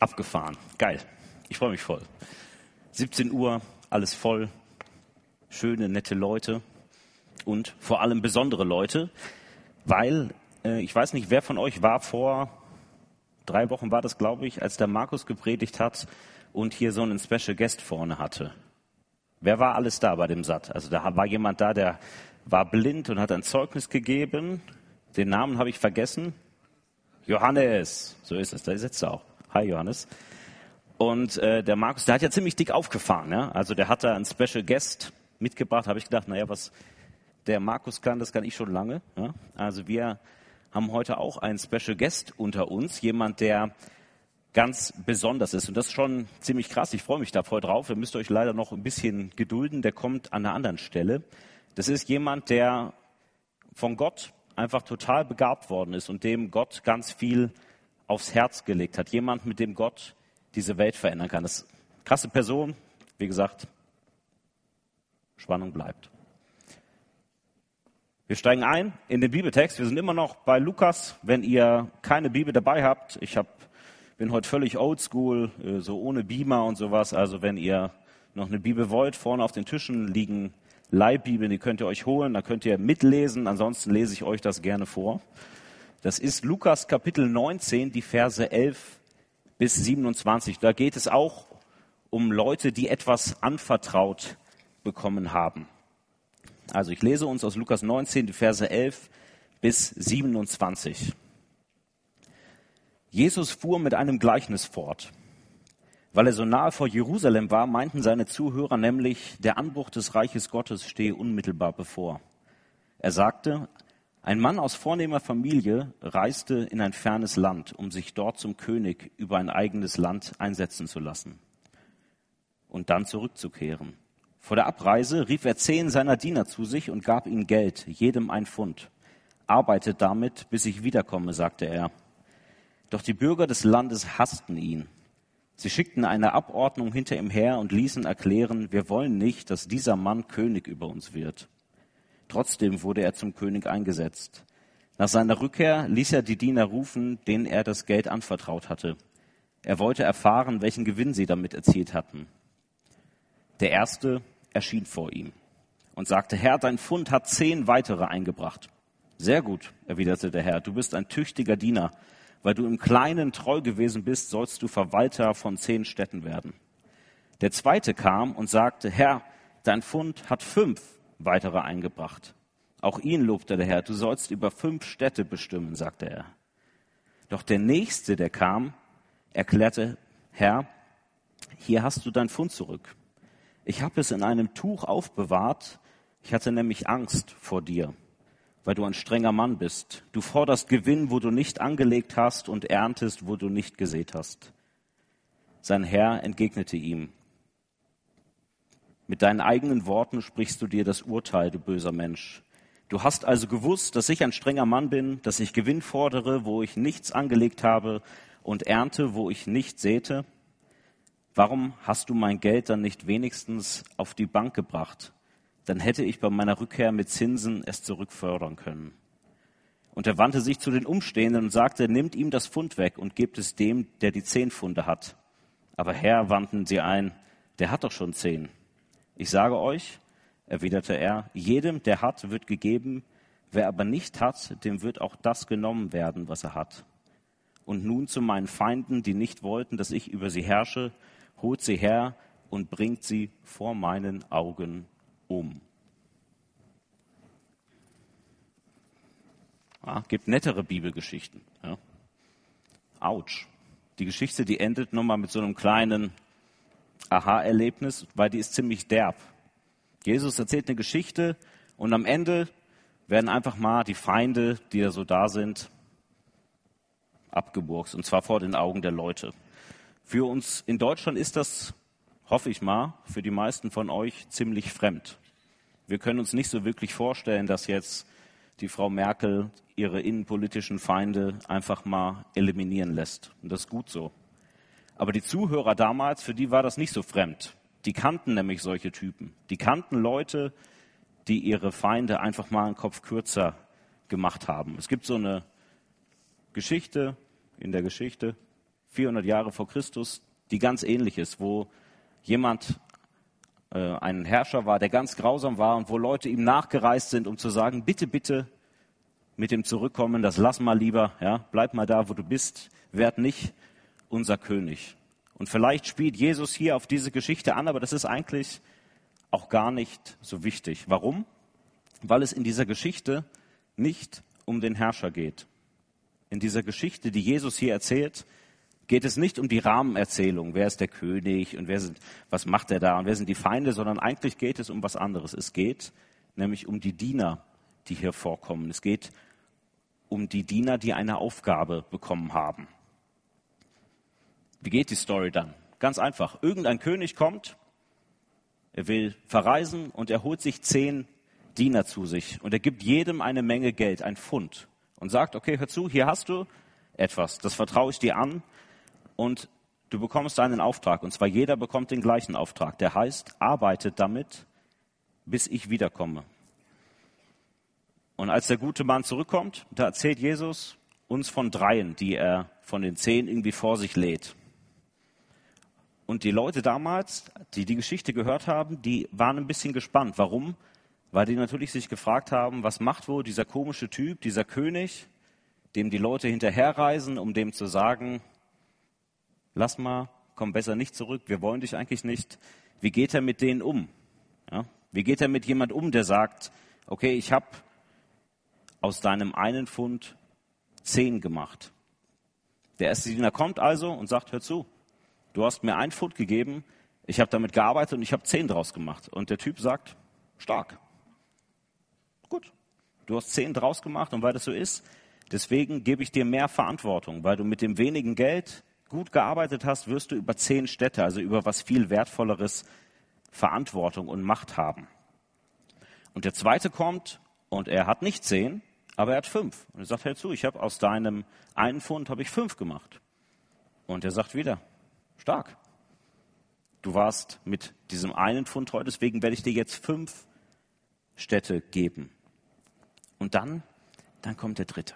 Abgefahren. Geil. Ich freue mich voll. 17 Uhr, alles voll. Schöne, nette Leute und vor allem besondere Leute, weil äh, ich weiß nicht, wer von euch war vor drei Wochen war das, glaube ich, als der Markus gepredigt hat und hier so einen Special Guest vorne hatte. Wer war alles da bei dem Satt? Also da war jemand da, der war blind und hat ein Zeugnis gegeben. Den Namen habe ich vergessen. Johannes, so ist es, da sitzt er auch. Hi Johannes. Und äh, der Markus, der hat ja ziemlich dick aufgefahren. Ja? Also der hat da einen Special Guest mitgebracht. Habe ich gedacht, naja, was der Markus kann, das kann ich schon lange. Ja? Also wir haben heute auch einen Special Guest unter uns, jemand, der ganz besonders ist. Und das ist schon ziemlich krass. Ich freue mich da voll drauf. Ihr müsst euch leider noch ein bisschen gedulden. Der kommt an einer anderen Stelle. Das ist jemand, der von Gott einfach total begabt worden ist und dem Gott ganz viel aufs Herz gelegt hat. Jemand, mit dem Gott diese Welt verändern kann. Das ist eine krasse Person. Wie gesagt, Spannung bleibt. Wir steigen ein in den Bibeltext. Wir sind immer noch bei Lukas. Wenn ihr keine Bibel dabei habt, ich hab, bin heute völlig oldschool, äh, so ohne Beamer und sowas. Also wenn ihr noch eine Bibel wollt, vorne auf den Tischen liegen Leihbibeln, die könnt ihr euch holen, da könnt ihr mitlesen. Ansonsten lese ich euch das gerne vor. Das ist Lukas Kapitel 19, die Verse 11 bis 27. Da geht es auch um Leute, die etwas anvertraut bekommen haben. Also ich lese uns aus Lukas 19, die Verse 11 bis 27. Jesus fuhr mit einem Gleichnis fort. Weil er so nahe vor Jerusalem war, meinten seine Zuhörer nämlich, der Anbruch des Reiches Gottes stehe unmittelbar bevor. Er sagte, ein Mann aus vornehmer Familie reiste in ein fernes Land, um sich dort zum König über ein eigenes Land einsetzen zu lassen und dann zurückzukehren. Vor der Abreise rief er zehn seiner Diener zu sich und gab ihnen Geld, jedem ein Pfund. Arbeitet damit, bis ich wiederkomme, sagte er. Doch die Bürger des Landes hassten ihn. Sie schickten eine Abordnung hinter ihm her und ließen erklären, wir wollen nicht, dass dieser Mann König über uns wird. Trotzdem wurde er zum König eingesetzt. Nach seiner Rückkehr ließ er die Diener rufen, denen er das Geld anvertraut hatte. Er wollte erfahren, welchen Gewinn sie damit erzielt hatten. Der erste erschien vor ihm und sagte, Herr, dein Fund hat zehn weitere eingebracht. Sehr gut, erwiderte der Herr, du bist ein tüchtiger Diener. Weil du im Kleinen treu gewesen bist, sollst du Verwalter von zehn Städten werden. Der zweite kam und sagte, Herr, dein Fund hat fünf weitere eingebracht. Auch ihn lobte der Herr, du sollst über fünf Städte bestimmen, sagte er. Doch der nächste, der kam, erklärte, Herr, hier hast du dein Fund zurück. Ich habe es in einem Tuch aufbewahrt, ich hatte nämlich Angst vor dir, weil du ein strenger Mann bist. Du forderst Gewinn, wo du nicht angelegt hast und erntest, wo du nicht gesät hast. Sein Herr entgegnete ihm, mit deinen eigenen Worten sprichst du dir das Urteil, du böser Mensch. Du hast also gewusst, dass ich ein strenger Mann bin, dass ich Gewinn fordere, wo ich nichts angelegt habe und ernte, wo ich nicht säte. Warum hast du mein Geld dann nicht wenigstens auf die Bank gebracht? Dann hätte ich bei meiner Rückkehr mit Zinsen es zurückfördern können. Und er wandte sich zu den Umstehenden und sagte, nimmt ihm das Pfund weg und gebt es dem, der die zehn Pfunde hat. Aber Herr, wandten sie ein, der hat doch schon zehn. Ich sage euch, erwiderte er, jedem, der hat, wird gegeben, wer aber nicht hat, dem wird auch das genommen werden, was er hat. Und nun zu meinen Feinden, die nicht wollten, dass ich über sie herrsche, holt sie her und bringt sie vor meinen Augen um. Ja, gibt nettere Bibelgeschichten. Ja. Autsch. Die Geschichte, die endet nochmal mit so einem kleinen Aha-Erlebnis, weil die ist ziemlich derb. Jesus erzählt eine Geschichte und am Ende werden einfach mal die Feinde, die da so da sind, abgeburgt und zwar vor den Augen der Leute. Für uns in Deutschland ist das, hoffe ich mal, für die meisten von euch ziemlich fremd. Wir können uns nicht so wirklich vorstellen, dass jetzt die Frau Merkel ihre innenpolitischen Feinde einfach mal eliminieren lässt. Und das ist gut so. Aber die Zuhörer damals, für die war das nicht so fremd. Die kannten nämlich solche Typen. Die kannten Leute, die ihre Feinde einfach mal einen Kopf kürzer gemacht haben. Es gibt so eine Geschichte in der Geschichte 400 Jahre vor Christus, die ganz ähnlich ist, wo jemand äh, ein Herrscher war, der ganz grausam war und wo Leute ihm nachgereist sind, um zu sagen, bitte, bitte mit dem Zurückkommen, das lass mal lieber, ja, bleib mal da, wo du bist, werd nicht unser König. Und vielleicht spielt Jesus hier auf diese Geschichte an, aber das ist eigentlich auch gar nicht so wichtig. Warum? Weil es in dieser Geschichte nicht um den Herrscher geht. In dieser Geschichte, die Jesus hier erzählt, geht es nicht um die Rahmenerzählung, wer ist der König und wer sind, was macht er da und wer sind die Feinde, sondern eigentlich geht es um was anderes. Es geht nämlich um die Diener, die hier vorkommen. Es geht um die Diener, die eine Aufgabe bekommen haben. Wie geht die Story dann? Ganz einfach. Irgendein König kommt, er will verreisen und er holt sich zehn Diener zu sich und er gibt jedem eine Menge Geld, ein Pfund und sagt, okay, hör zu, hier hast du etwas, das vertraue ich dir an und du bekommst einen Auftrag und zwar jeder bekommt den gleichen Auftrag. Der heißt, arbeitet damit, bis ich wiederkomme. Und als der gute Mann zurückkommt, da erzählt Jesus uns von dreien, die er von den zehn irgendwie vor sich lädt. Und die Leute damals, die die Geschichte gehört haben, die waren ein bisschen gespannt. Warum? Weil die natürlich sich gefragt haben, was macht wohl dieser komische Typ, dieser König, dem die Leute hinterherreisen, um dem zu sagen, lass mal, komm besser nicht zurück, wir wollen dich eigentlich nicht. Wie geht er mit denen um? Ja? Wie geht er mit jemand um, der sagt, okay, ich habe aus deinem einen Pfund zehn gemacht. Der erste Diener kommt also und sagt, hör zu, du hast mir ein Pfund gegeben, ich habe damit gearbeitet und ich habe zehn draus gemacht. Und der Typ sagt, stark. Gut, du hast zehn draus gemacht und weil das so ist, deswegen gebe ich dir mehr Verantwortung, weil du mit dem wenigen Geld gut gearbeitet hast, wirst du über zehn Städte, also über was viel Wertvolleres, Verantwortung und Macht haben. Und der zweite kommt und er hat nicht zehn, aber er hat fünf. Und er sagt, hör zu, ich habe aus deinem einen Pfund habe ich fünf gemacht. Und er sagt wieder, stark. Du warst mit diesem einen Pfund treu, deswegen werde ich dir jetzt fünf Städte geben. Und dann, dann kommt der dritte.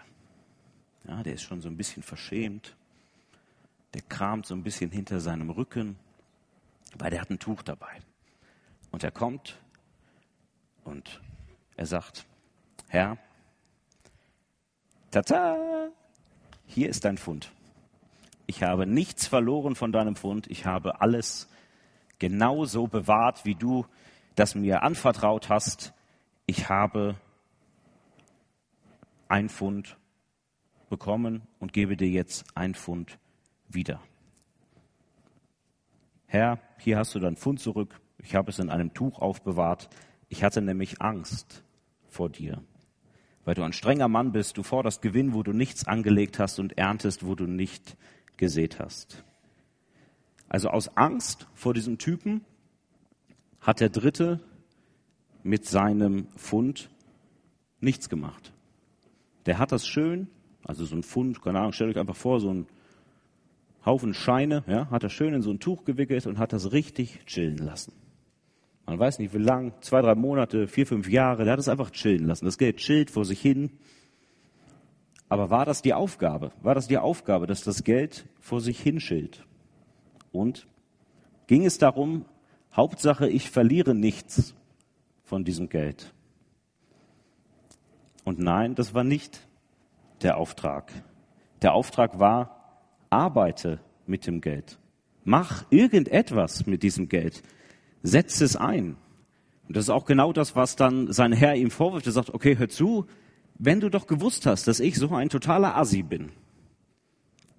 Ja, der ist schon so ein bisschen verschämt. Der kramt so ein bisschen hinter seinem Rücken, weil der hat ein Tuch dabei. Und er kommt und er sagt, Herr, tata, hier ist dein Pfund. Ich habe nichts verloren von deinem Pfund. Ich habe alles genauso bewahrt, wie du das mir anvertraut hast. Ich habe ein Pfund bekommen und gebe dir jetzt ein Pfund wieder. Herr, hier hast du dein Pfund zurück. Ich habe es in einem Tuch aufbewahrt. Ich hatte nämlich Angst, vor dir. Weil du ein strenger Mann bist, du forderst Gewinn, wo du nichts angelegt hast und erntest, wo du nicht gesät hast. Also aus Angst vor diesem Typen hat der Dritte mit seinem Fund nichts gemacht. Der hat das schön, also so ein Fund, keine Ahnung, stellt euch einfach vor, so ein Haufen Scheine, ja, hat er schön in so ein Tuch gewickelt und hat das richtig chillen lassen. Man weiß nicht wie lang, zwei, drei Monate, vier, fünf Jahre, der hat es einfach chillen lassen. Das Geld chillt vor sich hin. Aber war das die Aufgabe? War das die Aufgabe, dass das Geld vor sich hin chillt? Und ging es darum, Hauptsache, ich verliere nichts von diesem Geld? Und nein, das war nicht der Auftrag. Der Auftrag war, arbeite mit dem Geld. Mach irgendetwas mit diesem Geld setzt es ein. Und das ist auch genau das, was dann sein Herr ihm vorwirft. Er sagt, okay, hör zu, wenn du doch gewusst hast, dass ich so ein totaler Assi bin,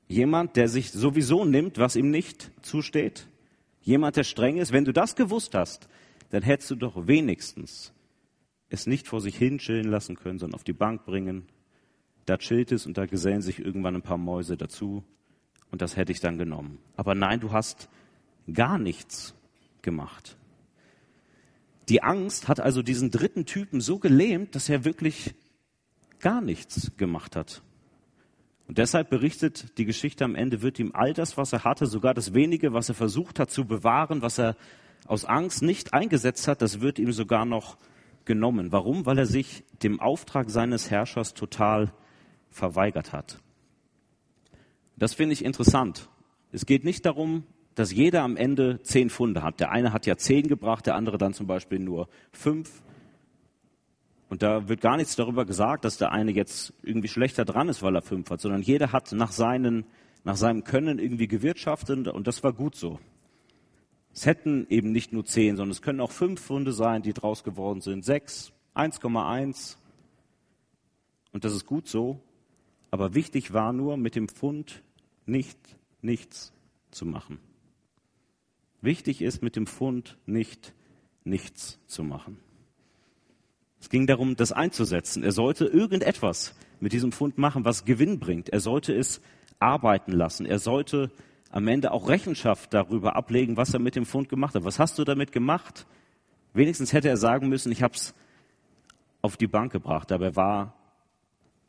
jemand, der sich sowieso nimmt, was ihm nicht zusteht, jemand, der streng ist, wenn du das gewusst hast, dann hättest du doch wenigstens es nicht vor sich hin chillen lassen können, sondern auf die Bank bringen. Da chillt es und da gesellen sich irgendwann ein paar Mäuse dazu und das hätte ich dann genommen. Aber nein, du hast gar nichts gemacht. Die Angst hat also diesen dritten Typen so gelähmt, dass er wirklich gar nichts gemacht hat. Und deshalb berichtet die Geschichte am Ende, wird ihm all das, was er hatte, sogar das wenige, was er versucht hat zu bewahren, was er aus Angst nicht eingesetzt hat, das wird ihm sogar noch genommen. Warum? Weil er sich dem Auftrag seines Herrschers total verweigert hat. Das finde ich interessant. Es geht nicht darum, dass jeder am Ende zehn Funde hat. Der eine hat ja zehn gebracht, der andere dann zum Beispiel nur fünf. Und da wird gar nichts darüber gesagt, dass der eine jetzt irgendwie schlechter dran ist, weil er fünf hat, sondern jeder hat nach, seinen, nach seinem Können irgendwie gewirtschaftet und das war gut so. Es hätten eben nicht nur zehn, sondern es können auch fünf Funde sein, die draus geworden sind, sechs, 1,1. Und das ist gut so. Aber wichtig war nur, mit dem Fund nicht nichts zu machen. Wichtig ist, mit dem Fund nicht nichts zu machen. Es ging darum, das einzusetzen. Er sollte irgendetwas mit diesem Fund machen, was Gewinn bringt. Er sollte es arbeiten lassen. Er sollte am Ende auch Rechenschaft darüber ablegen, was er mit dem Fund gemacht hat. Was hast du damit gemacht? Wenigstens hätte er sagen müssen, ich habe es auf die Bank gebracht, er war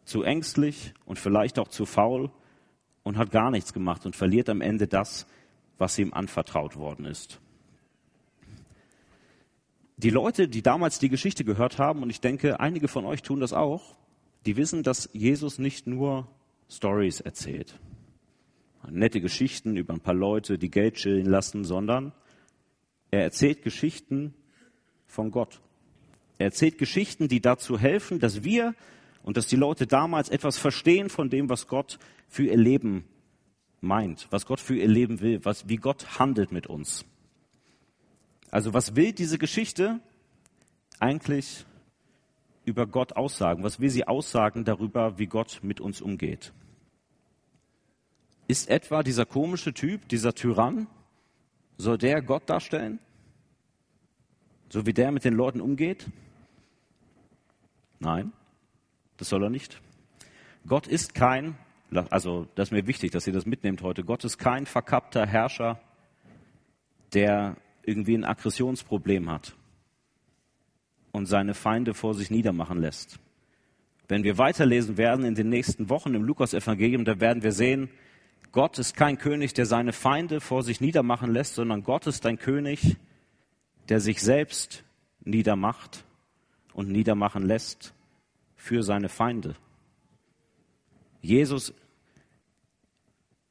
zu ängstlich und vielleicht auch zu faul und hat gar nichts gemacht und verliert am Ende das, was ihm anvertraut worden ist. Die Leute, die damals die Geschichte gehört haben, und ich denke, einige von euch tun das auch, die wissen, dass Jesus nicht nur Stories erzählt nette Geschichten über ein paar Leute, die Geld chillen lassen, sondern er erzählt Geschichten von Gott. Er erzählt Geschichten, die dazu helfen, dass wir und dass die Leute damals etwas verstehen von dem, was Gott für ihr Leben meint, was Gott für ihr Leben will, was, wie Gott handelt mit uns. Also was will diese Geschichte eigentlich über Gott aussagen? Was will sie aussagen darüber, wie Gott mit uns umgeht? Ist etwa dieser komische Typ, dieser Tyrann, soll der Gott darstellen? So wie der mit den Leuten umgeht? Nein, das soll er nicht. Gott ist kein, also das ist mir wichtig, dass ihr das mitnehmt heute, Gott ist kein verkappter Herrscher, der irgendwie ein Aggressionsproblem hat und seine Feinde vor sich niedermachen lässt. Wenn wir weiterlesen werden in den nächsten Wochen im Lukas-Evangelium, da werden wir sehen, Gott ist kein König, der seine Feinde vor sich niedermachen lässt, sondern Gott ist ein König, der sich selbst niedermacht und niedermachen lässt für seine Feinde. Jesus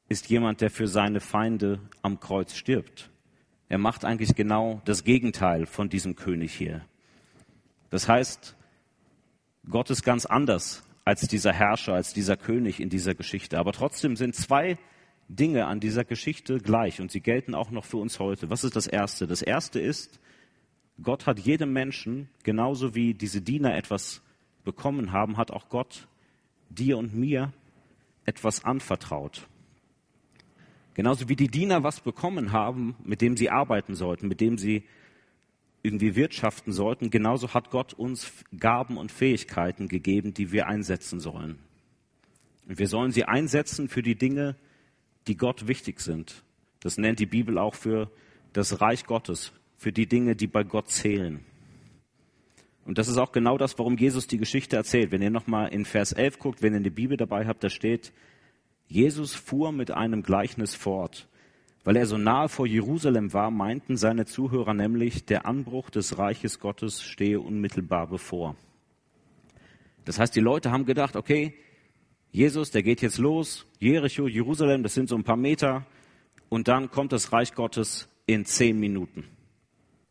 ist jemand, der für seine Feinde am Kreuz stirbt. Er macht eigentlich genau das Gegenteil von diesem König hier. Das heißt, Gott ist ganz anders als dieser Herrscher, als dieser König in dieser Geschichte. Aber trotzdem sind zwei Dinge an dieser Geschichte gleich und sie gelten auch noch für uns heute. Was ist das Erste? Das Erste ist, Gott hat jedem Menschen, genauso wie diese Diener etwas bekommen haben, hat auch Gott dir und mir etwas anvertraut. Genauso wie die Diener was bekommen haben, mit dem sie arbeiten sollten, mit dem sie irgendwie wirtschaften sollten, genauso hat Gott uns Gaben und Fähigkeiten gegeben, die wir einsetzen sollen. Und wir sollen sie einsetzen für die Dinge, die Gott wichtig sind. Das nennt die Bibel auch für das Reich Gottes, für die Dinge, die bei Gott zählen. Und das ist auch genau das, warum Jesus die Geschichte erzählt. Wenn ihr nochmal in Vers 11 guckt, wenn ihr eine Bibel dabei habt, da steht, Jesus fuhr mit einem Gleichnis fort. Weil er so nahe vor Jerusalem war, meinten seine Zuhörer nämlich, der Anbruch des Reiches Gottes stehe unmittelbar bevor. Das heißt, die Leute haben gedacht, okay, Jesus, der geht jetzt los, Jericho, Jerusalem, das sind so ein paar Meter, und dann kommt das Reich Gottes in zehn Minuten.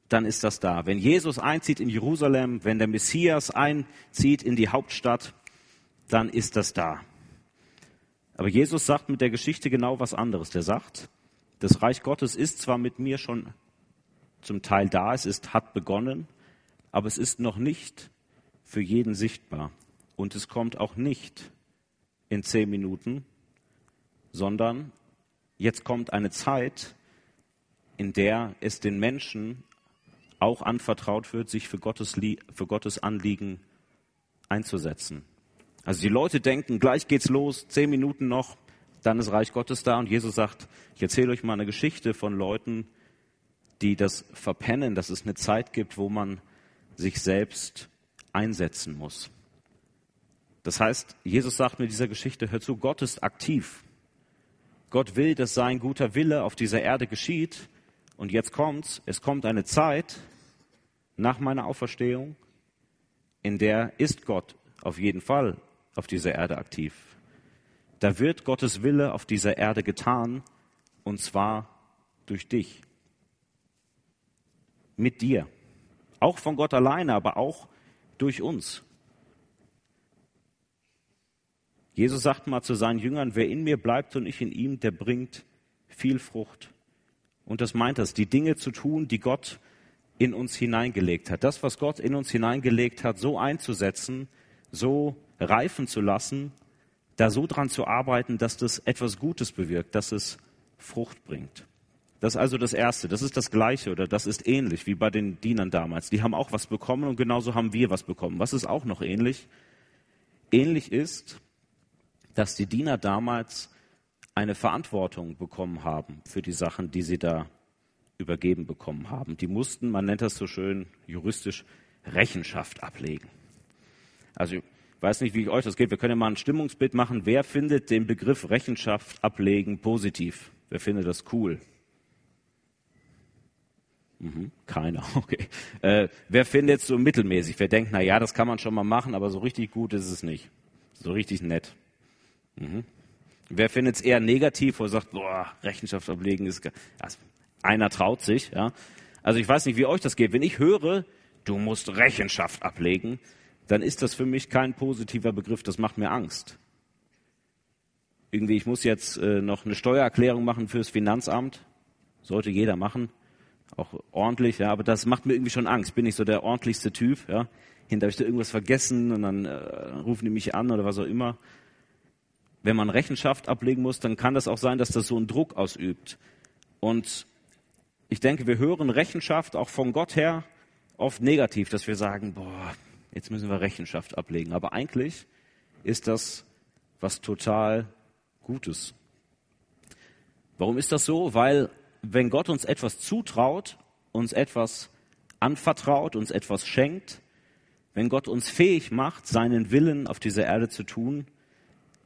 Dann ist das da. Wenn Jesus einzieht in Jerusalem, wenn der Messias einzieht in die Hauptstadt, dann ist das da. Aber Jesus sagt mit der Geschichte genau was anderes. Der sagt, das Reich Gottes ist zwar mit mir schon zum Teil da, es ist, hat begonnen, aber es ist noch nicht für jeden sichtbar. Und es kommt auch nicht in zehn Minuten, sondern jetzt kommt eine Zeit, in der es den Menschen auch anvertraut wird, sich für Gottes, für Gottes Anliegen einzusetzen. Also die Leute denken, gleich geht's los, zehn Minuten noch, dann ist Reich Gottes da und Jesus sagt, ich erzähle euch mal eine Geschichte von Leuten, die das verpennen, dass es eine Zeit gibt, wo man sich selbst einsetzen muss. Das heißt, Jesus sagt mit dieser Geschichte, hör zu, Gott ist aktiv. Gott will, dass sein guter Wille auf dieser Erde geschieht. Und jetzt kommt's, es kommt eine Zeit nach meiner Auferstehung, in der ist Gott auf jeden Fall auf dieser Erde aktiv. Da wird Gottes Wille auf dieser Erde getan, Und zwar durch dich. Mit dir. Auch von Gott alleine, aber auch durch uns. Jesus sagt mal zu seinen Jüngern, wer in mir bleibt und ich in ihm, der bringt viel Frucht. Und das meint es, die Dinge zu tun, die Gott in uns hineingelegt hat. Das, was Gott in uns hineingelegt hat, so einzusetzen, so reifen zu lassen, da so dran zu arbeiten, dass das etwas Gutes bewirkt, dass es Frucht bringt. Das ist also das Erste. Das ist das Gleiche oder das ist ähnlich wie bei den Dienern damals. Die haben auch was bekommen und genauso haben wir was bekommen. Was ist auch noch ähnlich? Ähnlich ist, dass die Diener damals eine Verantwortung bekommen haben für die Sachen, die sie da übergeben bekommen haben. Die mussten, man nennt das so schön juristisch, Rechenschaft ablegen. Also weiß nicht, wie euch das geht. Wir können ja mal ein Stimmungsbild machen. Wer findet den Begriff Rechenschaft ablegen positiv? Wer findet das cool? Mhm, keiner, okay. Äh, wer findet es so mittelmäßig? Wer denkt, na ja, das kann man schon mal machen, aber so richtig gut ist es nicht. So richtig nett. Mhm. Wer findet es eher negativ, wo er sagt, boah, Rechenschaft ablegen ist, also, einer traut sich, ja. Also ich weiß nicht, wie euch das geht. Wenn ich höre, du musst Rechenschaft ablegen, dann ist das für mich kein positiver Begriff. Das macht mir Angst. Irgendwie, ich muss jetzt äh, noch eine Steuererklärung machen fürs Finanzamt. Sollte jeder machen. Auch ordentlich, ja. Aber das macht mir irgendwie schon Angst. Bin ich so der ordentlichste Typ, ja. Hinter habe ich da irgendwas vergessen und dann äh, rufen die mich an oder was auch immer wenn man Rechenschaft ablegen muss, dann kann das auch sein, dass das so einen Druck ausübt. Und ich denke, wir hören Rechenschaft auch von Gott her oft negativ, dass wir sagen, boah, jetzt müssen wir Rechenschaft ablegen. Aber eigentlich ist das was total Gutes. Warum ist das so? Weil wenn Gott uns etwas zutraut, uns etwas anvertraut, uns etwas schenkt, wenn Gott uns fähig macht, seinen Willen auf dieser Erde zu tun,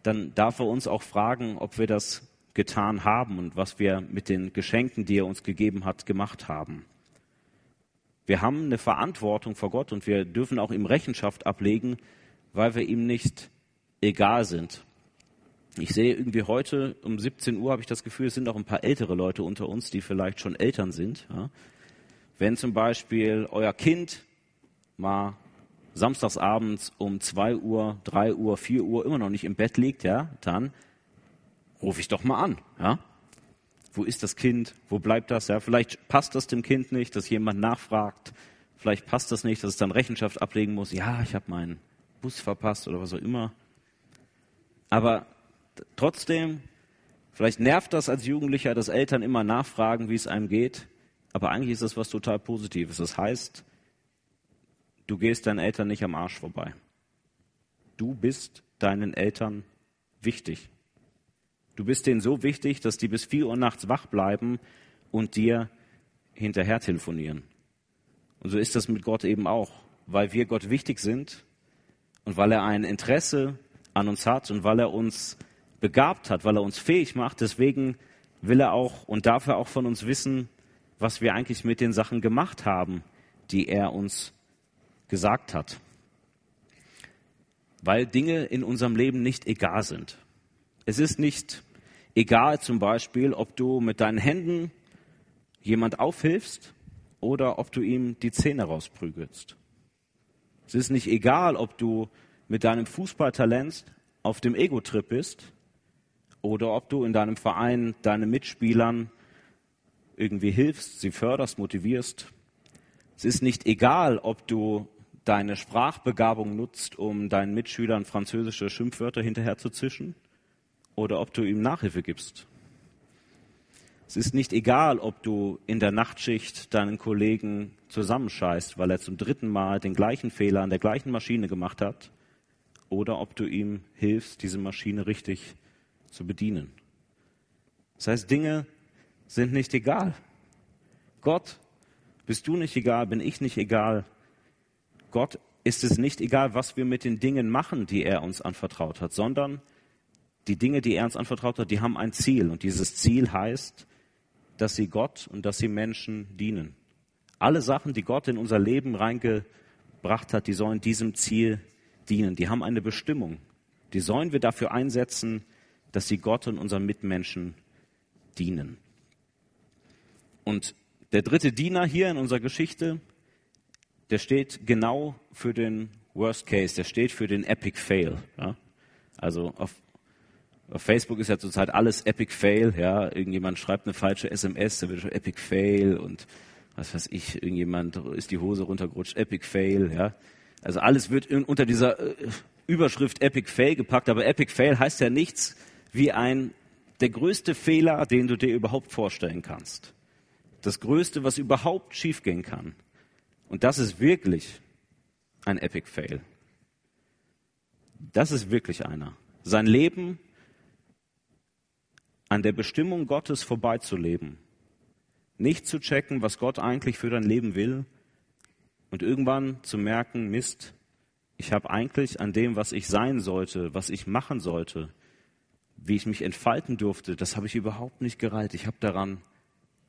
dann darf er uns auch fragen, ob wir das getan haben und was wir mit den Geschenken, die er uns gegeben hat, gemacht haben. Wir haben eine Verantwortung vor Gott und wir dürfen auch ihm Rechenschaft ablegen, weil wir ihm nicht egal sind. Ich sehe irgendwie heute um 17 Uhr habe ich das Gefühl, es sind auch ein paar ältere Leute unter uns, die vielleicht schon Eltern sind. Ja. Wenn zum Beispiel euer Kind mal samstagsabends um zwei Uhr, drei Uhr, vier Uhr immer noch nicht im Bett liegt, ja, dann rufe ich doch mal an, ja. Wo ist das Kind? Wo bleibt das? Ja, vielleicht passt das dem Kind nicht, dass jemand nachfragt. Vielleicht passt das nicht, dass es dann Rechenschaft ablegen muss. Ja, ich habe meinen Bus verpasst oder was auch immer. Aber trotzdem, vielleicht nervt das als Jugendlicher, dass Eltern immer nachfragen, wie es einem geht. Aber eigentlich ist das was total Positives. Das heißt, du gehst deinen Eltern nicht am Arsch vorbei. Du bist deinen Eltern wichtig. Du bist denen so wichtig, dass die bis vier Uhr nachts wach bleiben und dir hinterher telefonieren. Und so ist das mit Gott eben auch, weil wir Gott wichtig sind und weil er ein Interesse an uns hat und weil er uns begabt hat, weil er uns fähig macht. Deswegen will er auch und darf er auch von uns wissen, was wir eigentlich mit den Sachen gemacht haben, die er uns gesagt hat. Weil Dinge in unserem Leben nicht egal sind. Es ist nicht egal zum Beispiel, ob du mit deinen Händen jemand aufhilfst oder ob du ihm die Zähne rausprügelst. Es ist nicht egal, ob du mit deinem Fußballtalent auf dem Ego-Trip bist oder ob du in deinem Verein deinen Mitspielern irgendwie hilfst, sie förderst, motivierst. Es ist nicht egal, ob du deine Sprachbegabung nutzt, um deinen Mitschülern französische Schimpfwörter hinterherzuzischen oder ob du ihm Nachhilfe gibst. Es ist nicht egal, ob du in der Nachtschicht deinen Kollegen zusammenscheißt, weil er zum dritten Mal den gleichen Fehler an der gleichen Maschine gemacht hat, oder ob du ihm hilfst, diese Maschine richtig zu bedienen. Das heißt, Dinge sind nicht egal. Gott, bist du nicht egal, bin ich nicht egal, Gott ist es nicht egal, was wir mit den Dingen machen, die er uns anvertraut hat, sondern die Dinge, die er uns anvertraut hat, die haben ein Ziel. Und dieses Ziel heißt, dass sie Gott und dass sie Menschen dienen. Alle Sachen, die Gott in unser Leben reingebracht hat, die sollen diesem Ziel dienen. Die haben eine Bestimmung. Die sollen wir dafür einsetzen, dass sie Gott und unseren Mitmenschen dienen. Und der dritte Diener hier in unserer Geschichte, der steht genau für den Worst Case, der steht für den Epic Fail. Ja? Also auf, auf Facebook ist ja zurzeit alles Epic Fail. Ja? Irgendjemand schreibt eine falsche SMS, da wird schon Epic Fail und was weiß ich, irgendjemand ist die Hose runtergerutscht, Epic Fail. Ja? Also alles wird unter dieser äh, Überschrift Epic Fail gepackt, aber Epic Fail heißt ja nichts wie ein der größte Fehler, den du dir überhaupt vorstellen kannst. Das Größte, was überhaupt schiefgehen kann. Und das ist wirklich ein Epic Fail. Das ist wirklich einer. Sein Leben an der Bestimmung Gottes vorbeizuleben. Nicht zu checken, was Gott eigentlich für dein Leben will. Und irgendwann zu merken, Mist, ich habe eigentlich an dem, was ich sein sollte, was ich machen sollte, wie ich mich entfalten durfte, das habe ich überhaupt nicht gereilt. Ich habe daran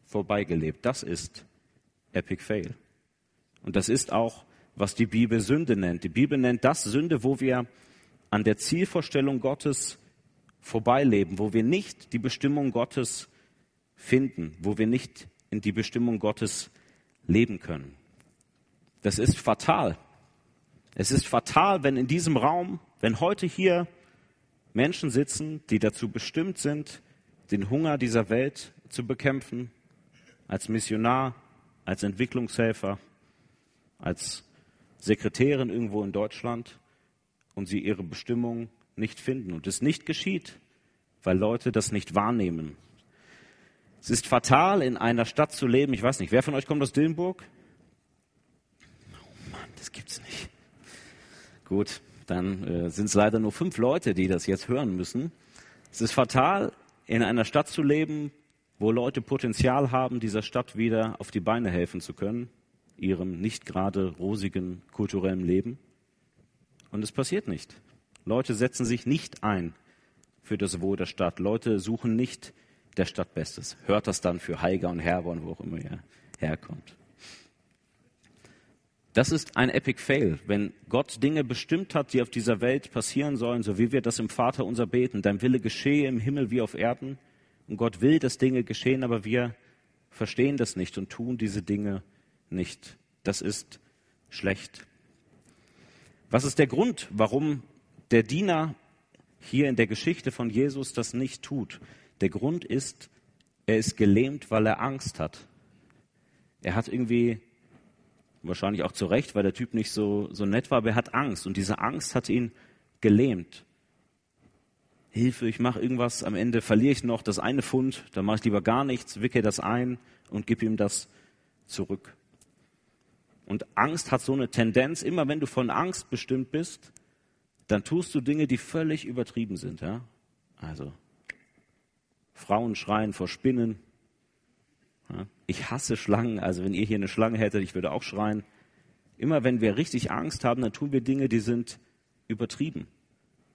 vorbeigelebt. Das ist Epic Fail. Und das ist auch, was die Bibel Sünde nennt. Die Bibel nennt das Sünde, wo wir an der Zielvorstellung Gottes vorbeileben, wo wir nicht die Bestimmung Gottes finden, wo wir nicht in die Bestimmung Gottes leben können. Das ist fatal. Es ist fatal, wenn in diesem Raum, wenn heute hier Menschen sitzen, die dazu bestimmt sind, den Hunger dieser Welt zu bekämpfen, als Missionar, als Entwicklungshelfer, als Sekretärin irgendwo in Deutschland und sie ihre Bestimmung nicht finden. Und es nicht geschieht, weil Leute das nicht wahrnehmen. Es ist fatal, in einer Stadt zu leben. Ich weiß nicht, wer von euch kommt aus Dillenburg? Oh Mann, das gibt's nicht. Gut, dann äh, sind es leider nur fünf Leute, die das jetzt hören müssen. Es ist fatal, in einer Stadt zu leben, wo Leute Potenzial haben, dieser Stadt wieder auf die Beine helfen zu können, ihrem nicht gerade rosigen kulturellen Leben. Und es passiert nicht. Leute setzen sich nicht ein für das Wohl der Stadt. Leute suchen nicht der Stadt Bestes. Hört das dann für Haiger und Herborn, wo auch immer ihr herkommt. Das ist ein Epic Fail, wenn Gott Dinge bestimmt hat, die auf dieser Welt passieren sollen, so wie wir das im Vater unser beten. Dein Wille geschehe im Himmel wie auf Erden. Und Gott will, dass Dinge geschehen, aber wir verstehen das nicht und tun diese Dinge nicht. Das ist schlecht. Was ist der Grund, warum der Diener hier in der Geschichte von Jesus das nicht tut? Der Grund ist, er ist gelähmt, weil er Angst hat. Er hat irgendwie Wahrscheinlich auch zu Recht, weil der Typ nicht so, so nett war, aber er hat Angst. Und diese Angst hat ihn gelähmt. Hilfe, ich mache irgendwas, am Ende verliere ich noch das eine Pfund, dann mache ich lieber gar nichts, wicke das ein und gib ihm das zurück. Und Angst hat so eine Tendenz, immer wenn du von Angst bestimmt bist, dann tust du Dinge, die völlig übertrieben sind. Ja? Also Frauen schreien vor Spinnen, ich hasse Schlangen, also wenn ihr hier eine Schlange hättet, ich würde auch schreien. Immer wenn wir richtig Angst haben, dann tun wir Dinge, die sind übertrieben.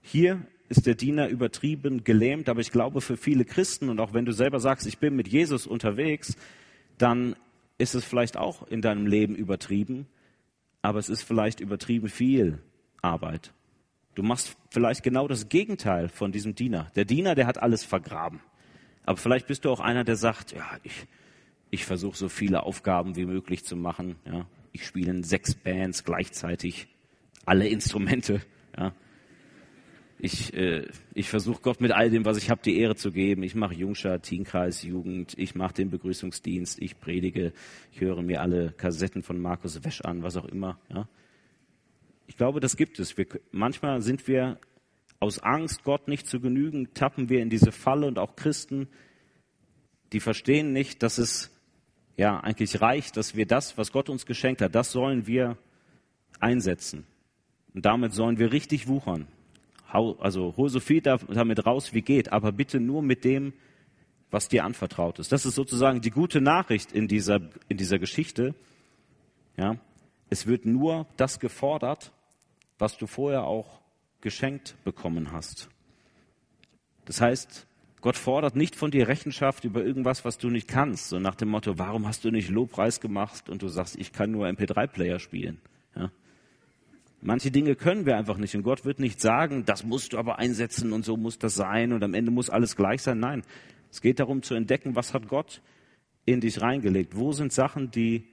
Hier ist der Diener übertrieben, gelähmt, aber ich glaube für viele Christen und auch wenn du selber sagst, ich bin mit Jesus unterwegs, dann ist es vielleicht auch in deinem Leben übertrieben, aber es ist vielleicht übertrieben viel Arbeit. Du machst vielleicht genau das Gegenteil von diesem Diener. Der Diener, der hat alles vergraben. Aber vielleicht bist du auch einer, der sagt, ja, ich, ich versuche so viele Aufgaben wie möglich zu machen. Ja. Ich spiele in sechs Bands gleichzeitig, alle Instrumente. Ja. Ich, äh, ich versuche Gott mit all dem, was ich habe, die Ehre zu geben. Ich mache Jungschar, Teenkreis, Jugend. Ich mache den Begrüßungsdienst. Ich predige. Ich höre mir alle Kassetten von Markus Wesch an, was auch immer. Ja. Ich glaube, das gibt es. Wir, manchmal sind wir aus Angst, Gott nicht zu genügen, tappen wir in diese Falle und auch Christen, die verstehen nicht, dass es ja eigentlich reicht, dass wir das, was Gott uns geschenkt hat, das sollen wir einsetzen. Und damit sollen wir richtig wuchern. Also hol so viel damit raus, wie geht, aber bitte nur mit dem, was dir anvertraut ist. Das ist sozusagen die gute Nachricht in dieser, in dieser Geschichte. Ja, es wird nur das gefordert, was du vorher auch geschenkt bekommen hast. Das heißt, Gott fordert nicht von dir Rechenschaft über irgendwas, was du nicht kannst. So nach dem Motto, warum hast du nicht Lobpreis gemacht und du sagst, ich kann nur MP3-Player spielen. Ja? Manche Dinge können wir einfach nicht und Gott wird nicht sagen, das musst du aber einsetzen und so muss das sein und am Ende muss alles gleich sein. Nein, es geht darum zu entdecken, was hat Gott in dich reingelegt? Wo sind Sachen, die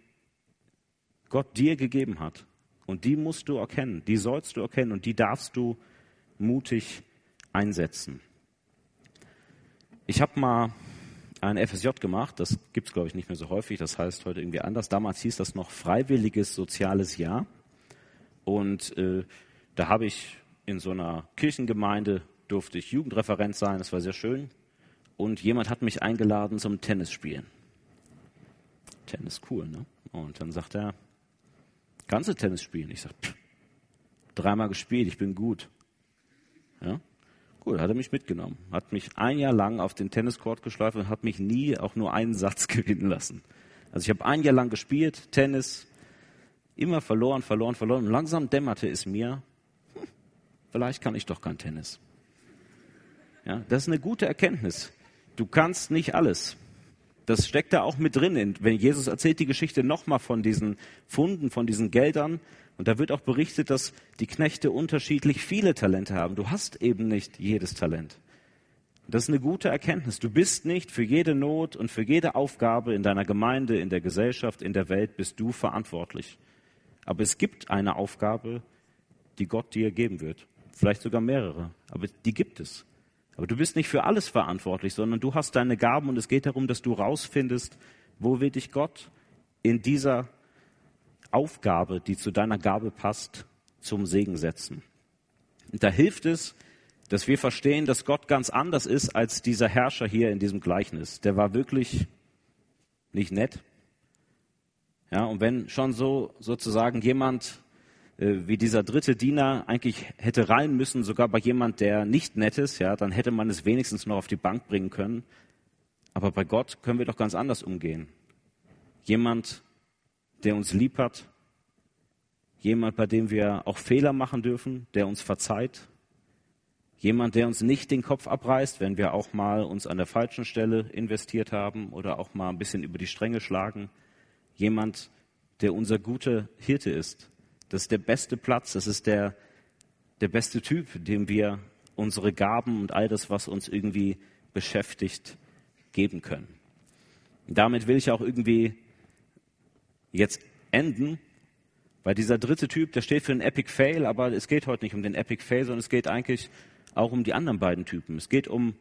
Gott dir gegeben hat? Und die musst du erkennen, die sollst du erkennen und die darfst du mutig einsetzen. Ich habe mal ein FSJ gemacht, das gibt es, glaube ich, nicht mehr so häufig, das heißt heute irgendwie anders. Damals hieß das noch freiwilliges soziales Jahr. Und äh, da habe ich in so einer Kirchengemeinde, durfte ich Jugendreferent sein, das war sehr schön. Und jemand hat mich eingeladen zum Tennisspielen. Tennis cool, ne? Und dann sagt er, kannst du Tennis spielen? Ich sage, dreimal gespielt, ich bin gut. Ja? Gut, hat er mich mitgenommen. Hat mich ein Jahr lang auf den Tenniscourt geschleift und hat mich nie auch nur einen Satz gewinnen lassen. Also ich habe ein Jahr lang gespielt, Tennis, immer verloren, verloren, verloren. Und langsam dämmerte es mir, hm, vielleicht kann ich doch kein Tennis. Ja, das ist eine gute Erkenntnis. Du kannst nicht alles. Das steckt da auch mit drin. Wenn Jesus erzählt die Geschichte nochmal von diesen Funden, von diesen Geldern, und da wird auch berichtet, dass die Knechte unterschiedlich viele Talente haben. Du hast eben nicht jedes Talent. Das ist eine gute Erkenntnis. Du bist nicht für jede Not und für jede Aufgabe in deiner Gemeinde, in der Gesellschaft, in der Welt, bist du verantwortlich. Aber es gibt eine Aufgabe, die Gott dir geben wird. Vielleicht sogar mehrere. Aber die gibt es. Aber du bist nicht für alles verantwortlich, sondern du hast deine Gaben und es geht darum, dass du rausfindest, wo will dich Gott in dieser Aufgabe, die zu deiner Gabe passt, zum Segen setzen. Und da hilft es, dass wir verstehen, dass Gott ganz anders ist als dieser Herrscher hier in diesem Gleichnis. Der war wirklich nicht nett. Ja, und wenn schon so sozusagen jemand wie dieser dritte Diener eigentlich hätte rein müssen, sogar bei jemand, der nicht nett ist, ja, dann hätte man es wenigstens noch auf die Bank bringen können. Aber bei Gott können wir doch ganz anders umgehen. Jemand, der uns lieb hat, jemand, bei dem wir auch Fehler machen dürfen, der uns verzeiht, jemand, der uns nicht den Kopf abreißt, wenn wir auch mal uns an der falschen Stelle investiert haben oder auch mal ein bisschen über die Stränge schlagen, jemand, der unser guter Hirte ist. Das ist der beste Platz, das ist der, der beste Typ, dem wir unsere Gaben und all das, was uns irgendwie beschäftigt, geben können. Und damit will ich auch irgendwie jetzt enden, weil dieser dritte Typ, der steht für einen Epic Fail, aber es geht heute nicht um den Epic Fail, sondern es geht eigentlich auch um die anderen beiden Typen. Es geht um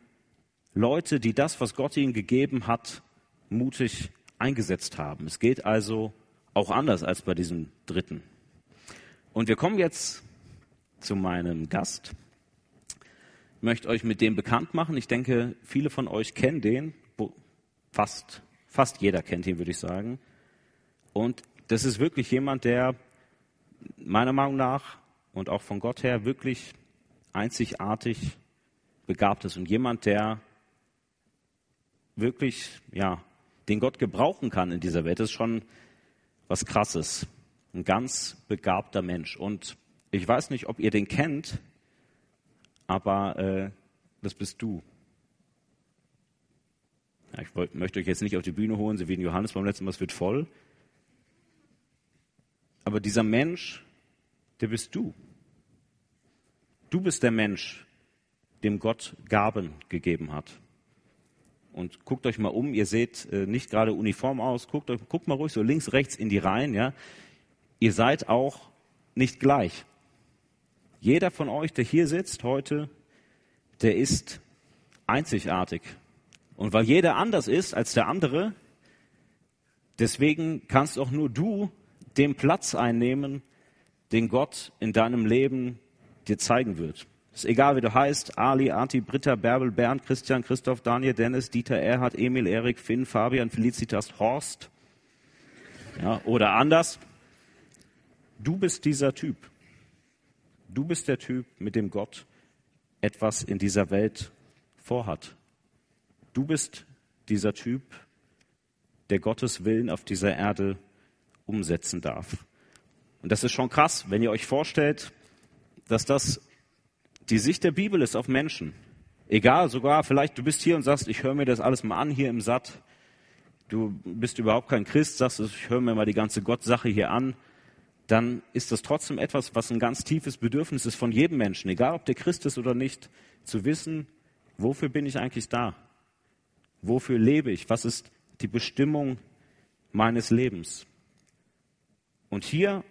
Leute, die das, was Gott ihnen gegeben hat, mutig eingesetzt haben. Es geht also auch anders als bei diesem dritten. Und wir kommen jetzt zu meinem Gast. Ich möchte euch mit dem bekannt machen. Ich denke, viele von euch kennen den. Fast, fast jeder kennt ihn, würde ich sagen. Und das ist wirklich jemand, der meiner Meinung nach und auch von Gott her wirklich einzigartig begabt ist und jemand, der wirklich, ja, den Gott gebrauchen kann in dieser Welt. Das ist schon was Krasses. Ein ganz begabter Mensch. Und ich weiß nicht, ob ihr den kennt, aber äh, das bist du. Ja, ich wollt, möchte euch jetzt nicht auf die Bühne holen, so wie in Johannes beim letzten Mal, es wird voll. Aber dieser Mensch, der bist du. Du bist der Mensch, dem Gott Gaben gegeben hat. Und guckt euch mal um, ihr seht äh, nicht gerade uniform aus, guckt, euch, guckt mal ruhig so links, rechts in die Reihen, ja. Ihr seid auch nicht gleich. Jeder von euch, der hier sitzt heute, der ist einzigartig. Und weil jeder anders ist als der andere, deswegen kannst auch nur du den Platz einnehmen, den Gott in deinem Leben dir zeigen wird. Ist egal, wie du heißt, Ali, Arti, Britta, Bärbel, Bernd, Christian, Christoph, Daniel, Dennis, Dieter, Erhard, Emil, Erik, Finn, Fabian, Felicitas, Horst. Ja, oder anders. Du bist dieser Typ. Du bist der Typ, mit dem Gott etwas in dieser Welt vorhat. Du bist dieser Typ, der Gottes Willen auf dieser Erde umsetzen darf. Und das ist schon krass, wenn ihr euch vorstellt, dass das die Sicht der Bibel ist auf Menschen. Egal, sogar vielleicht du bist hier und sagst, ich höre mir das alles mal an hier im Satt. Du bist überhaupt kein Christ, sagst, ich höre mir mal die ganze Gottsache hier an. Dann ist das trotzdem etwas, was ein ganz tiefes Bedürfnis ist von jedem Menschen, egal ob der Christ ist oder nicht, zu wissen, wofür bin ich eigentlich da? Wofür lebe ich? Was ist die Bestimmung meines Lebens. Und hier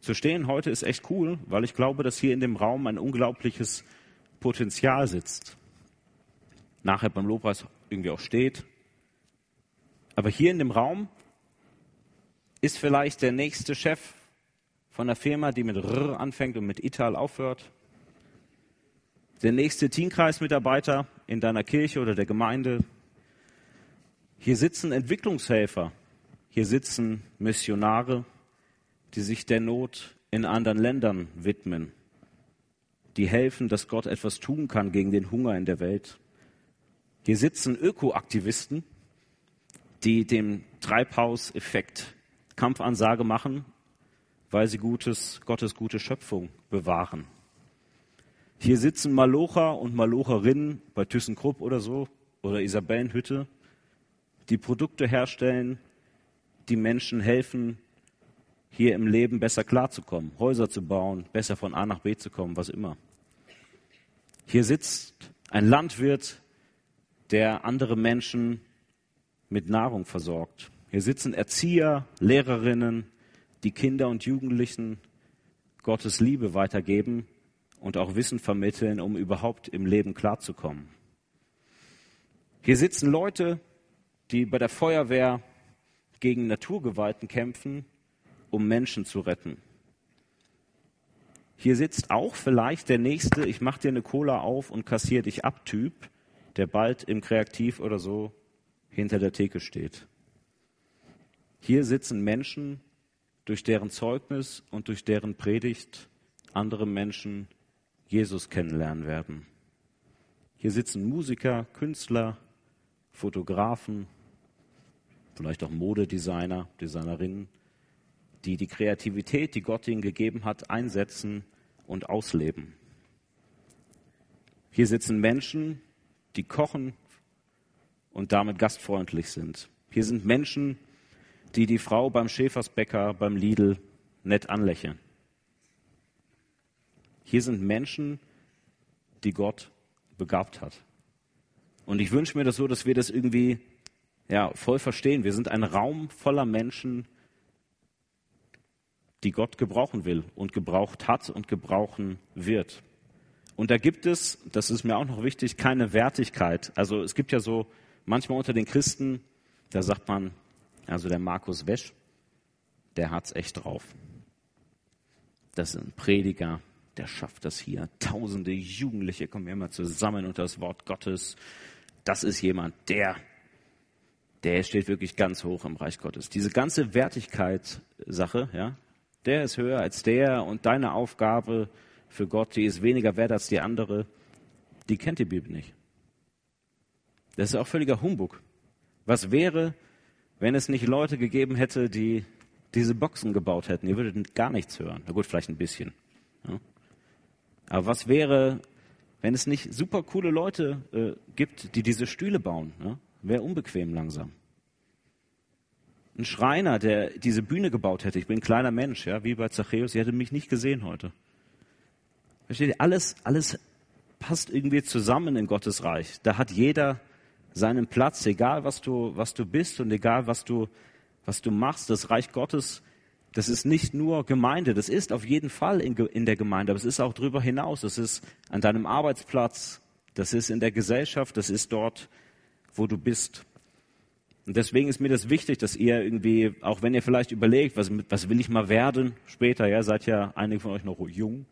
zu stehen heute ist echt cool, weil ich glaube, dass hier in dem Raum ein unglaubliches Potenzial sitzt. Nachher beim Lobpreis irgendwie auch steht. Aber hier in dem Raum ist vielleicht der nächste Chef von einer Firma, die mit R anfängt und mit Ital aufhört. Der nächste Teamkreismitarbeiter in deiner Kirche oder der Gemeinde. Hier sitzen Entwicklungshelfer. Hier sitzen Missionare die sich der Not in anderen Ländern widmen, die helfen, dass Gott etwas tun kann gegen den Hunger in der Welt. Hier sitzen Ökoaktivisten, die dem Treibhauseffekt Kampfansage machen, weil sie Gutes, Gottes gute Schöpfung bewahren. Hier sitzen Malocher und Malocherinnen bei ThyssenKrupp oder so oder Isabellenhütte, die Produkte herstellen, die Menschen helfen, hier im Leben besser klarzukommen, Häuser zu bauen, besser von A nach B zu kommen, was immer. Hier sitzt ein Landwirt, der andere Menschen mit Nahrung versorgt. Hier sitzen Erzieher, Lehrerinnen, die Kinder und Jugendlichen Gottes Liebe weitergeben und auch Wissen vermitteln, um überhaupt im Leben klarzukommen. Hier sitzen Leute, die bei der Feuerwehr gegen Naturgewalten kämpfen um Menschen zu retten. Hier sitzt auch vielleicht der nächste, ich mach dir eine Cola auf und kassier dich ab Typ, der bald im Kreativ oder so hinter der Theke steht. Hier sitzen Menschen, durch deren Zeugnis und durch deren Predigt andere Menschen Jesus kennenlernen werden. Hier sitzen Musiker, Künstler, Fotografen, vielleicht auch Modedesigner, Designerinnen, die die Kreativität, die Gott ihnen gegeben hat, einsetzen und ausleben. Hier sitzen Menschen, die kochen und damit gastfreundlich sind. Hier sind Menschen, die die Frau beim Schäfersbäcker, beim Lidl nett anlächeln. Hier sind Menschen, die Gott begabt hat. Und ich wünsche mir das so, dass wir das irgendwie ja, voll verstehen. Wir sind ein Raum voller Menschen, die Gott gebrauchen will und gebraucht hat und gebrauchen wird. Und da gibt es, das ist mir auch noch wichtig, keine Wertigkeit. Also es gibt ja so manchmal unter den Christen, da sagt man, also der Markus Wesch, der hat's echt drauf. Das ist ein Prediger, der schafft das hier. Tausende Jugendliche kommen immer zusammen unter das Wort Gottes. Das ist jemand, der, der steht wirklich ganz hoch im Reich Gottes. Diese ganze Wertigkeit-Sache, ja, der ist höher als der und deine Aufgabe für Gott, die ist weniger wert als die andere, die kennt die Bibel nicht. Das ist auch völliger Humbug. Was wäre, wenn es nicht Leute gegeben hätte, die diese Boxen gebaut hätten? Ihr würdet gar nichts hören. Na gut, vielleicht ein bisschen. Ja. Aber was wäre, wenn es nicht super coole Leute äh, gibt, die diese Stühle bauen? Ja? Wäre unbequem langsam ein Schreiner, der diese Bühne gebaut hätte. Ich bin ein kleiner Mensch, ja, wie bei Zachäus. Sie hätte mich nicht gesehen heute. Versteht ihr? Alles, alles passt irgendwie zusammen in Gottes Reich. Da hat jeder seinen Platz, egal was du, was du bist und egal was du, was du machst. Das Reich Gottes, das ist nicht nur Gemeinde. Das ist auf jeden Fall in, in der Gemeinde, aber es ist auch darüber hinaus. Das ist an deinem Arbeitsplatz. Das ist in der Gesellschaft. Das ist dort, wo du bist. Und deswegen ist mir das wichtig, dass ihr irgendwie, auch wenn ihr vielleicht überlegt, was, was will ich mal werden später, ja, seid ja einige von euch noch jung,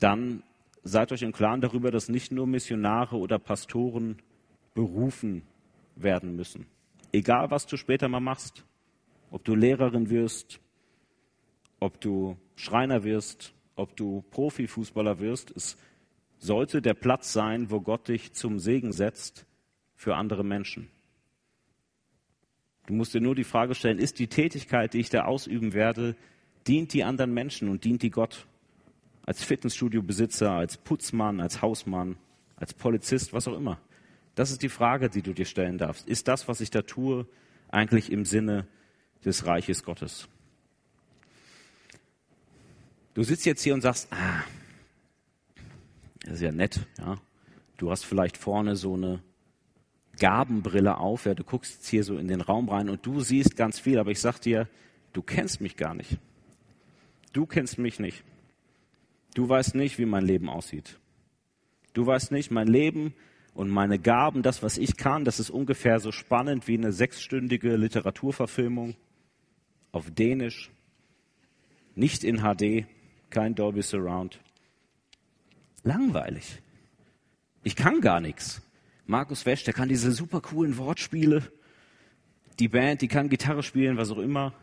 dann seid euch im Klaren darüber, dass nicht nur Missionare oder Pastoren berufen werden müssen. Egal, was du später mal machst, ob du Lehrerin wirst, ob du Schreiner wirst, ob du Profifußballer wirst, es sollte der Platz sein, wo Gott dich zum Segen setzt für andere Menschen. Du musst dir nur die Frage stellen, ist die Tätigkeit, die ich da ausüben werde, dient die anderen Menschen und dient die Gott? Als Fitnessstudio-Besitzer, als Putzmann, als Hausmann, als Polizist, was auch immer. Das ist die Frage, die du dir stellen darfst. Ist das, was ich da tue, eigentlich im Sinne des Reiches Gottes? Du sitzt jetzt hier und sagst, ah, das ist ja nett, ja. Du hast vielleicht vorne so eine Gabenbrille auf, ja, du guckst jetzt hier so in den Raum rein und du siehst ganz viel, aber ich sag dir, du kennst mich gar nicht. Du kennst mich nicht. Du weißt nicht, wie mein Leben aussieht. Du weißt nicht, mein Leben und meine Gaben, das, was ich kann, das ist ungefähr so spannend wie eine sechsstündige Literaturverfilmung auf Dänisch, nicht in HD, kein Dolby Surround. Langweilig. Ich kann gar nichts. Markus Wesch, der kann diese super coolen Wortspiele. Die Band, die kann Gitarre spielen, was auch immer.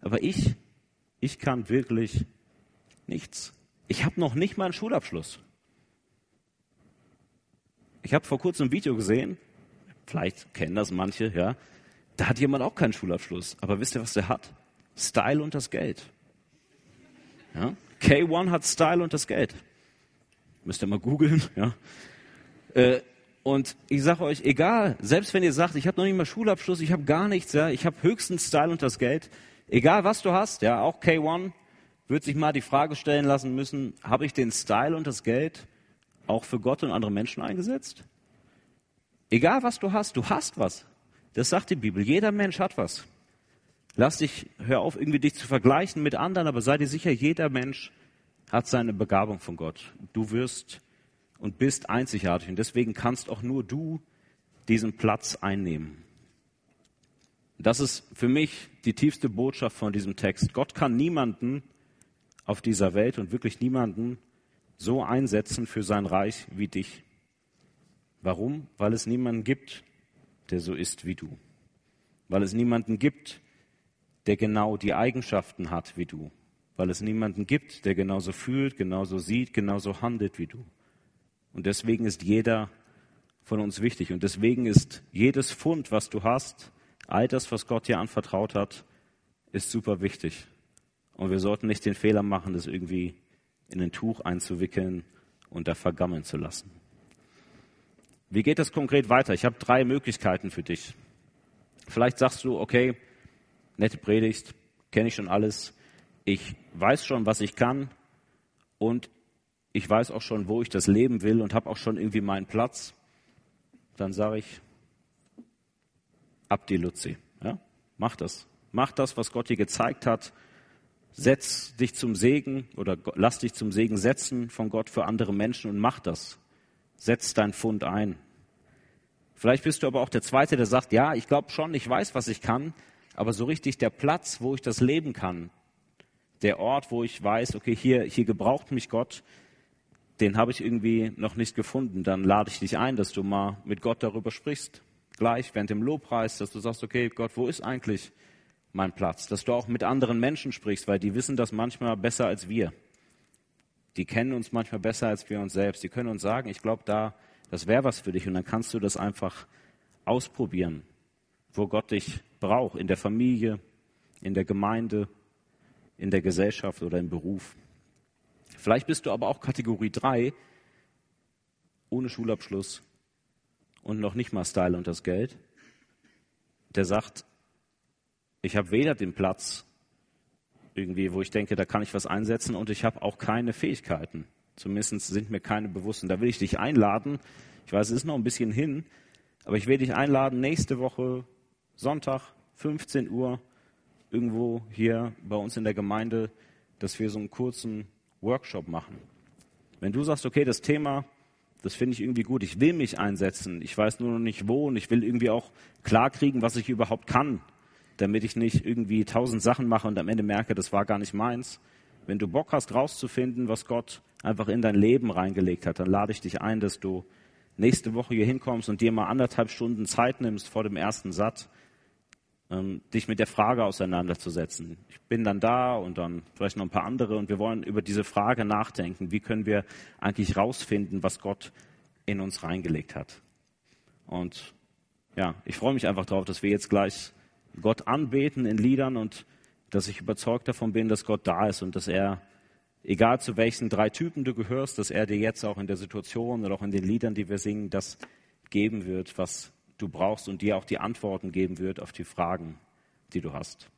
Aber ich, ich kann wirklich nichts. Ich habe noch nicht mal einen Schulabschluss. Ich habe vor kurzem ein Video gesehen, vielleicht kennen das manche, ja. Da hat jemand auch keinen Schulabschluss. Aber wisst ihr, was der hat? Style und das Geld. Ja? K1 hat Style und das Geld. Müsst ihr mal googeln, ja. Äh, und ich sage euch, egal, selbst wenn ihr sagt, ich habe noch nicht mal Schulabschluss, ich habe gar nichts, ja, ich habe höchstens Style und das Geld, egal was du hast, ja, auch K1 wird sich mal die Frage stellen lassen müssen, habe ich den Style und das Geld auch für Gott und andere Menschen eingesetzt? Egal was du hast, du hast was. Das sagt die Bibel. Jeder Mensch hat was. Lass dich, hör auf, irgendwie dich zu vergleichen mit anderen, aber sei dir sicher, jeder Mensch hat seine Begabung von Gott. Du wirst und bist einzigartig und deswegen kannst auch nur du diesen Platz einnehmen. Das ist für mich die tiefste Botschaft von diesem Text. Gott kann niemanden auf dieser Welt und wirklich niemanden so einsetzen für sein Reich wie dich. Warum? Weil es niemanden gibt, der so ist wie du. Weil es niemanden gibt, der genau die Eigenschaften hat wie du. Weil es niemanden gibt, der genauso fühlt, genauso sieht, genauso handelt wie du. Und deswegen ist jeder von uns wichtig. Und deswegen ist jedes Fund, was du hast, all das, was Gott dir anvertraut hat, ist super wichtig. Und wir sollten nicht den Fehler machen, das irgendwie in ein Tuch einzuwickeln und da vergammeln zu lassen. Wie geht das konkret weiter? Ich habe drei Möglichkeiten für dich. Vielleicht sagst du, okay, nette Predigt, kenne ich schon alles. Ich weiß schon, was ich kann und ich weiß auch schon, wo ich das leben will und habe auch schon irgendwie meinen Platz, dann sage ich, ab die Luzi. Ja? Mach das. Mach das, was Gott dir gezeigt hat. Setz dich zum Segen oder lass dich zum Segen setzen von Gott für andere Menschen und mach das. Setz dein Fund ein. Vielleicht bist du aber auch der Zweite, der sagt, ja, ich glaube schon, ich weiß, was ich kann, aber so richtig der Platz, wo ich das leben kann, der Ort, wo ich weiß, okay, hier, hier gebraucht mich Gott, den habe ich irgendwie noch nicht gefunden, dann lade ich dich ein, dass du mal mit Gott darüber sprichst. Gleich während dem Lobpreis, dass du sagst, okay, Gott, wo ist eigentlich mein Platz? Dass du auch mit anderen Menschen sprichst, weil die wissen das manchmal besser als wir. Die kennen uns manchmal besser als wir uns selbst. Die können uns sagen, ich glaube, da, das wäre was für dich. Und dann kannst du das einfach ausprobieren, wo Gott dich braucht, in der Familie, in der Gemeinde, in der Gesellschaft oder im Beruf. Vielleicht bist du aber auch Kategorie 3, ohne Schulabschluss und noch nicht mal Style und das Geld, der sagt, ich habe weder den Platz irgendwie, wo ich denke, da kann ich was einsetzen und ich habe auch keine Fähigkeiten. Zumindest sind mir keine bewusst. Und da will ich dich einladen. Ich weiß, es ist noch ein bisschen hin, aber ich will dich einladen, nächste Woche, Sonntag, 15 Uhr, irgendwo hier bei uns in der Gemeinde, dass wir so einen kurzen Workshop machen. Wenn du sagst, okay, das Thema, das finde ich irgendwie gut, ich will mich einsetzen, ich weiß nur noch nicht wo und ich will irgendwie auch klarkriegen, was ich überhaupt kann, damit ich nicht irgendwie tausend Sachen mache und am Ende merke, das war gar nicht meins. Wenn du Bock hast, rauszufinden, was Gott einfach in dein Leben reingelegt hat, dann lade ich dich ein, dass du nächste Woche hier hinkommst und dir mal anderthalb Stunden Zeit nimmst vor dem ersten Satz ähm, dich mit der Frage auseinanderzusetzen. Ich bin dann da und dann vielleicht noch ein paar andere und wir wollen über diese Frage nachdenken. Wie können wir eigentlich rausfinden, was Gott in uns reingelegt hat? Und ja, ich freue mich einfach darauf, dass wir jetzt gleich Gott anbeten in Liedern und dass ich überzeugt davon bin, dass Gott da ist und dass er, egal zu welchen drei Typen du gehörst, dass er dir jetzt auch in der Situation oder auch in den Liedern, die wir singen, das geben wird, was du brauchst und dir auch die Antworten geben wird auf die Fragen, die du hast.